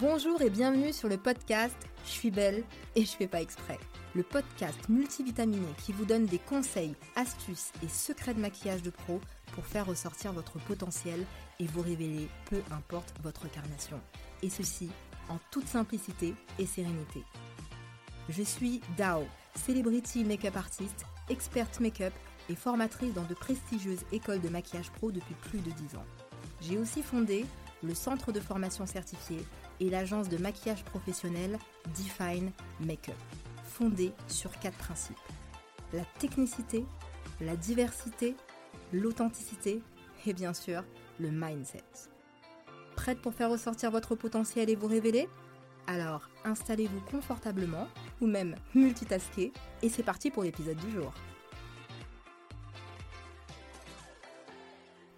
Bonjour et bienvenue sur le podcast Je suis belle et je fais pas exprès. Le podcast multivitaminé qui vous donne des conseils, astuces et secrets de maquillage de pro pour faire ressortir votre potentiel et vous révéler peu importe votre carnation. Et ceci en toute simplicité et sérénité. Je suis Dao, celebrity make-up artiste, experte make-up et formatrice dans de prestigieuses écoles de maquillage pro depuis plus de 10 ans. J'ai aussi fondé le centre de formation certifié et l'agence de maquillage professionnel Define Makeup, fondée sur quatre principes. La technicité, la diversité, l'authenticité et bien sûr le mindset. Prête pour faire ressortir votre potentiel et vous révéler? Alors installez-vous confortablement ou même multitasker et c'est parti pour l'épisode du jour.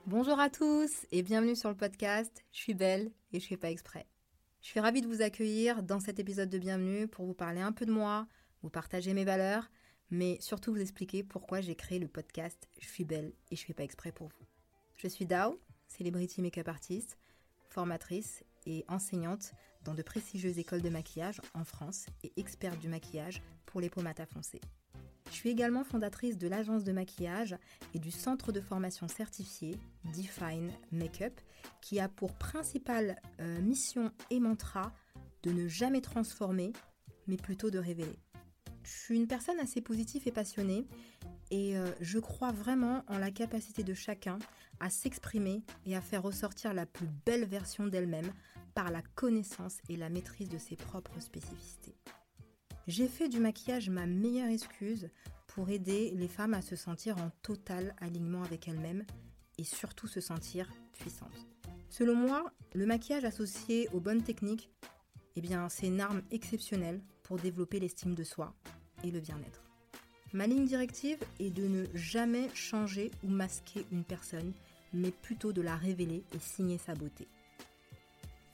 Bonjour à tous et bienvenue sur le podcast. Je suis belle et je fais pas exprès. Je suis ravie de vous accueillir dans cet épisode de bienvenue pour vous parler un peu de moi, vous partager mes valeurs, mais surtout vous expliquer pourquoi j'ai créé le podcast Je suis belle et je fais pas exprès pour vous. Je suis Dao, celebrity makeup artist, formatrice et enseignante dans de prestigieuses écoles de maquillage en France et experte du maquillage pour les peaux mat foncées. Je suis également fondatrice de l'agence de maquillage et du centre de formation certifié Define Makeup, qui a pour principale euh, mission et mantra de ne jamais transformer, mais plutôt de révéler. Je suis une personne assez positive et passionnée, et euh, je crois vraiment en la capacité de chacun à s'exprimer et à faire ressortir la plus belle version d'elle-même par la connaissance et la maîtrise de ses propres spécificités. J'ai fait du maquillage ma meilleure excuse pour aider les femmes à se sentir en total alignement avec elles-mêmes et surtout se sentir puissantes. Selon moi, le maquillage associé aux bonnes techniques, eh bien, c'est une arme exceptionnelle pour développer l'estime de soi et le bien-être. Ma ligne directive est de ne jamais changer ou masquer une personne, mais plutôt de la révéler et signer sa beauté.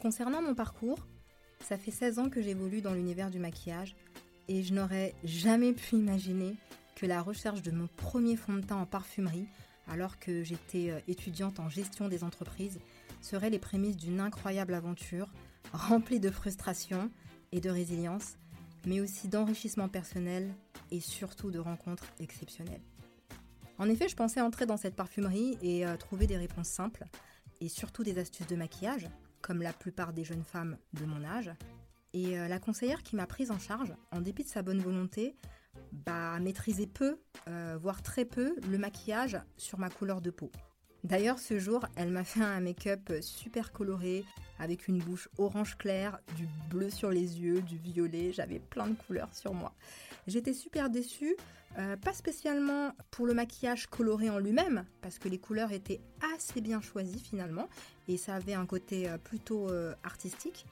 Concernant mon parcours, ça fait 16 ans que j'évolue dans l'univers du maquillage et je n'aurais jamais pu imaginer que la recherche de mon premier fond de teint en parfumerie, alors que j'étais euh, étudiante en gestion des entreprises, serait les prémices d'une incroyable aventure remplie de frustration et de résilience, mais aussi d'enrichissement personnel et surtout de rencontres exceptionnelles. En effet, je pensais entrer dans cette parfumerie et euh, trouver des réponses simples et surtout des astuces de maquillage, comme la plupart des jeunes femmes de mon âge, et euh, la conseillère qui m'a prise en charge, en dépit de sa bonne volonté, bah, maîtrisait peu, euh, voire très peu, le maquillage sur ma couleur de peau. D'ailleurs, ce jour, elle m'a fait un make-up super coloré, avec une bouche orange clair, du bleu sur les yeux, du violet, j'avais plein de couleurs sur moi. J'étais super déçue, euh, pas spécialement pour le maquillage coloré en lui-même, parce que les couleurs étaient assez bien choisies finalement, et ça avait un côté plutôt artistique,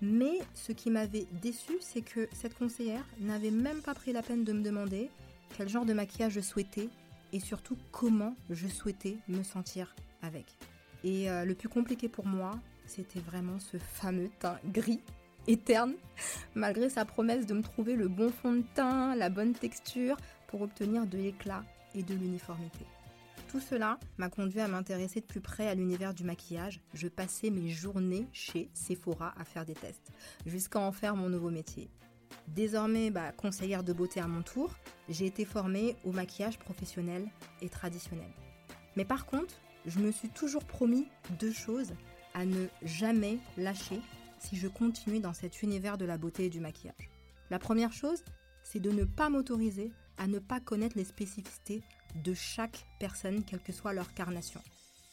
mais ce qui m'avait déçu, c'est que cette conseillère n'avait même pas pris la peine de me demander quel genre de maquillage je souhaitais et surtout comment je souhaitais me sentir avec. Et euh, le plus compliqué pour moi, c'était vraiment ce fameux teint gris éterne, malgré sa promesse de me trouver le bon fond de teint, la bonne texture pour obtenir de l'éclat et de l'uniformité. Tout cela m'a conduit à m'intéresser de plus près à l'univers du maquillage. Je passais mes journées chez Sephora à faire des tests, jusqu'à en faire mon nouveau métier. Désormais bah, conseillère de beauté à mon tour, j'ai été formée au maquillage professionnel et traditionnel. Mais par contre, je me suis toujours promis deux choses à ne jamais lâcher si je continue dans cet univers de la beauté et du maquillage. La première chose, c'est de ne pas m'autoriser à ne pas connaître les spécificités de chaque personne, quelle que soit leur carnation.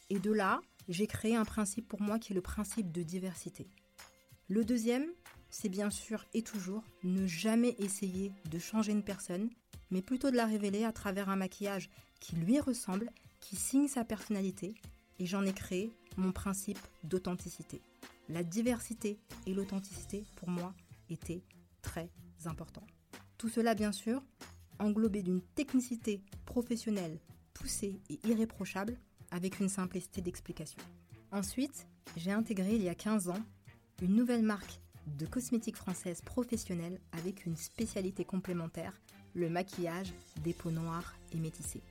Et de là, j'ai créé un principe pour moi qui est le principe de diversité. Le deuxième, c'est bien sûr et toujours ne jamais essayer de changer une personne, mais plutôt de la révéler à travers un maquillage qui lui ressemble, qui signe sa personnalité, et j'en ai créé mon principe d'authenticité. La diversité et l'authenticité, pour moi, étaient très importants. Tout cela, bien sûr, englobé d'une technicité professionnelle poussée et irréprochable avec une simplicité d'explication. Ensuite, j'ai intégré il y a 15 ans une nouvelle marque de cosmétiques françaises professionnelles avec une spécialité complémentaire, le maquillage des peaux noires et métissées,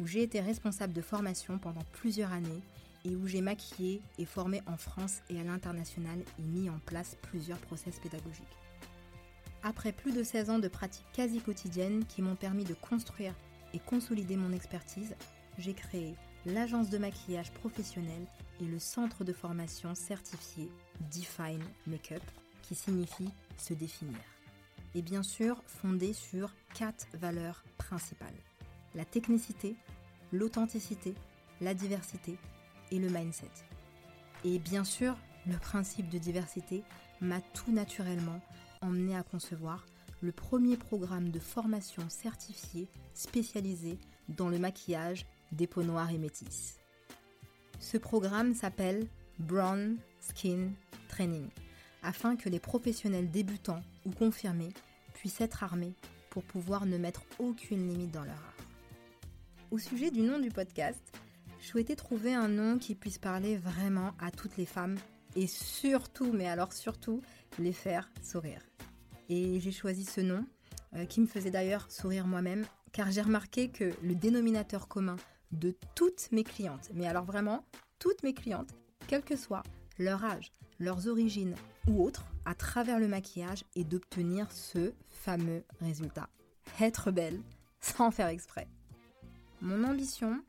où j'ai été responsable de formation pendant plusieurs années et où j'ai maquillé et formé en France et à l'international et mis en place plusieurs process pédagogiques. Après plus de 16 ans de pratique quasi quotidienne qui m'ont permis de construire et consolider mon expertise, j'ai créé l'agence de maquillage professionnel et le centre de formation certifié Define Makeup, qui signifie se définir. Et bien sûr, fondé sur quatre valeurs principales. La technicité, l'authenticité, la diversité et le mindset. Et bien sûr, le principe de diversité m'a tout naturellement emmené à concevoir le premier programme de formation certifié spécialisé dans le maquillage des peaux noires et métisses. Ce programme s'appelle Brown Skin Training, afin que les professionnels débutants ou confirmés puissent être armés pour pouvoir ne mettre aucune limite dans leur art. Au sujet du nom du podcast, je souhaitais trouver un nom qui puisse parler vraiment à toutes les femmes et surtout, mais alors surtout, les faire sourire. Et j'ai choisi ce nom, euh, qui me faisait d'ailleurs sourire moi-même, car j'ai remarqué que le dénominateur commun de toutes mes clientes, mais alors vraiment toutes mes clientes, quel que soit leur âge, leurs origines ou autres, à travers le maquillage, est d'obtenir ce fameux résultat. Être belle sans faire exprès. Mon ambition,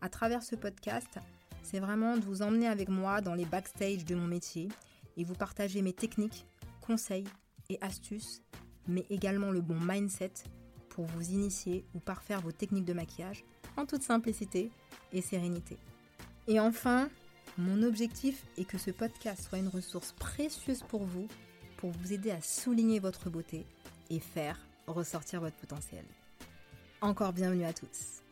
à travers ce podcast, c'est vraiment de vous emmener avec moi dans les backstage de mon métier et vous partager mes techniques, conseils et astuces, mais également le bon mindset pour vous initier ou parfaire vos techniques de maquillage en toute simplicité et sérénité. Et enfin, mon objectif est que ce podcast soit une ressource précieuse pour vous, pour vous aider à souligner votre beauté et faire ressortir votre potentiel. Encore bienvenue à tous.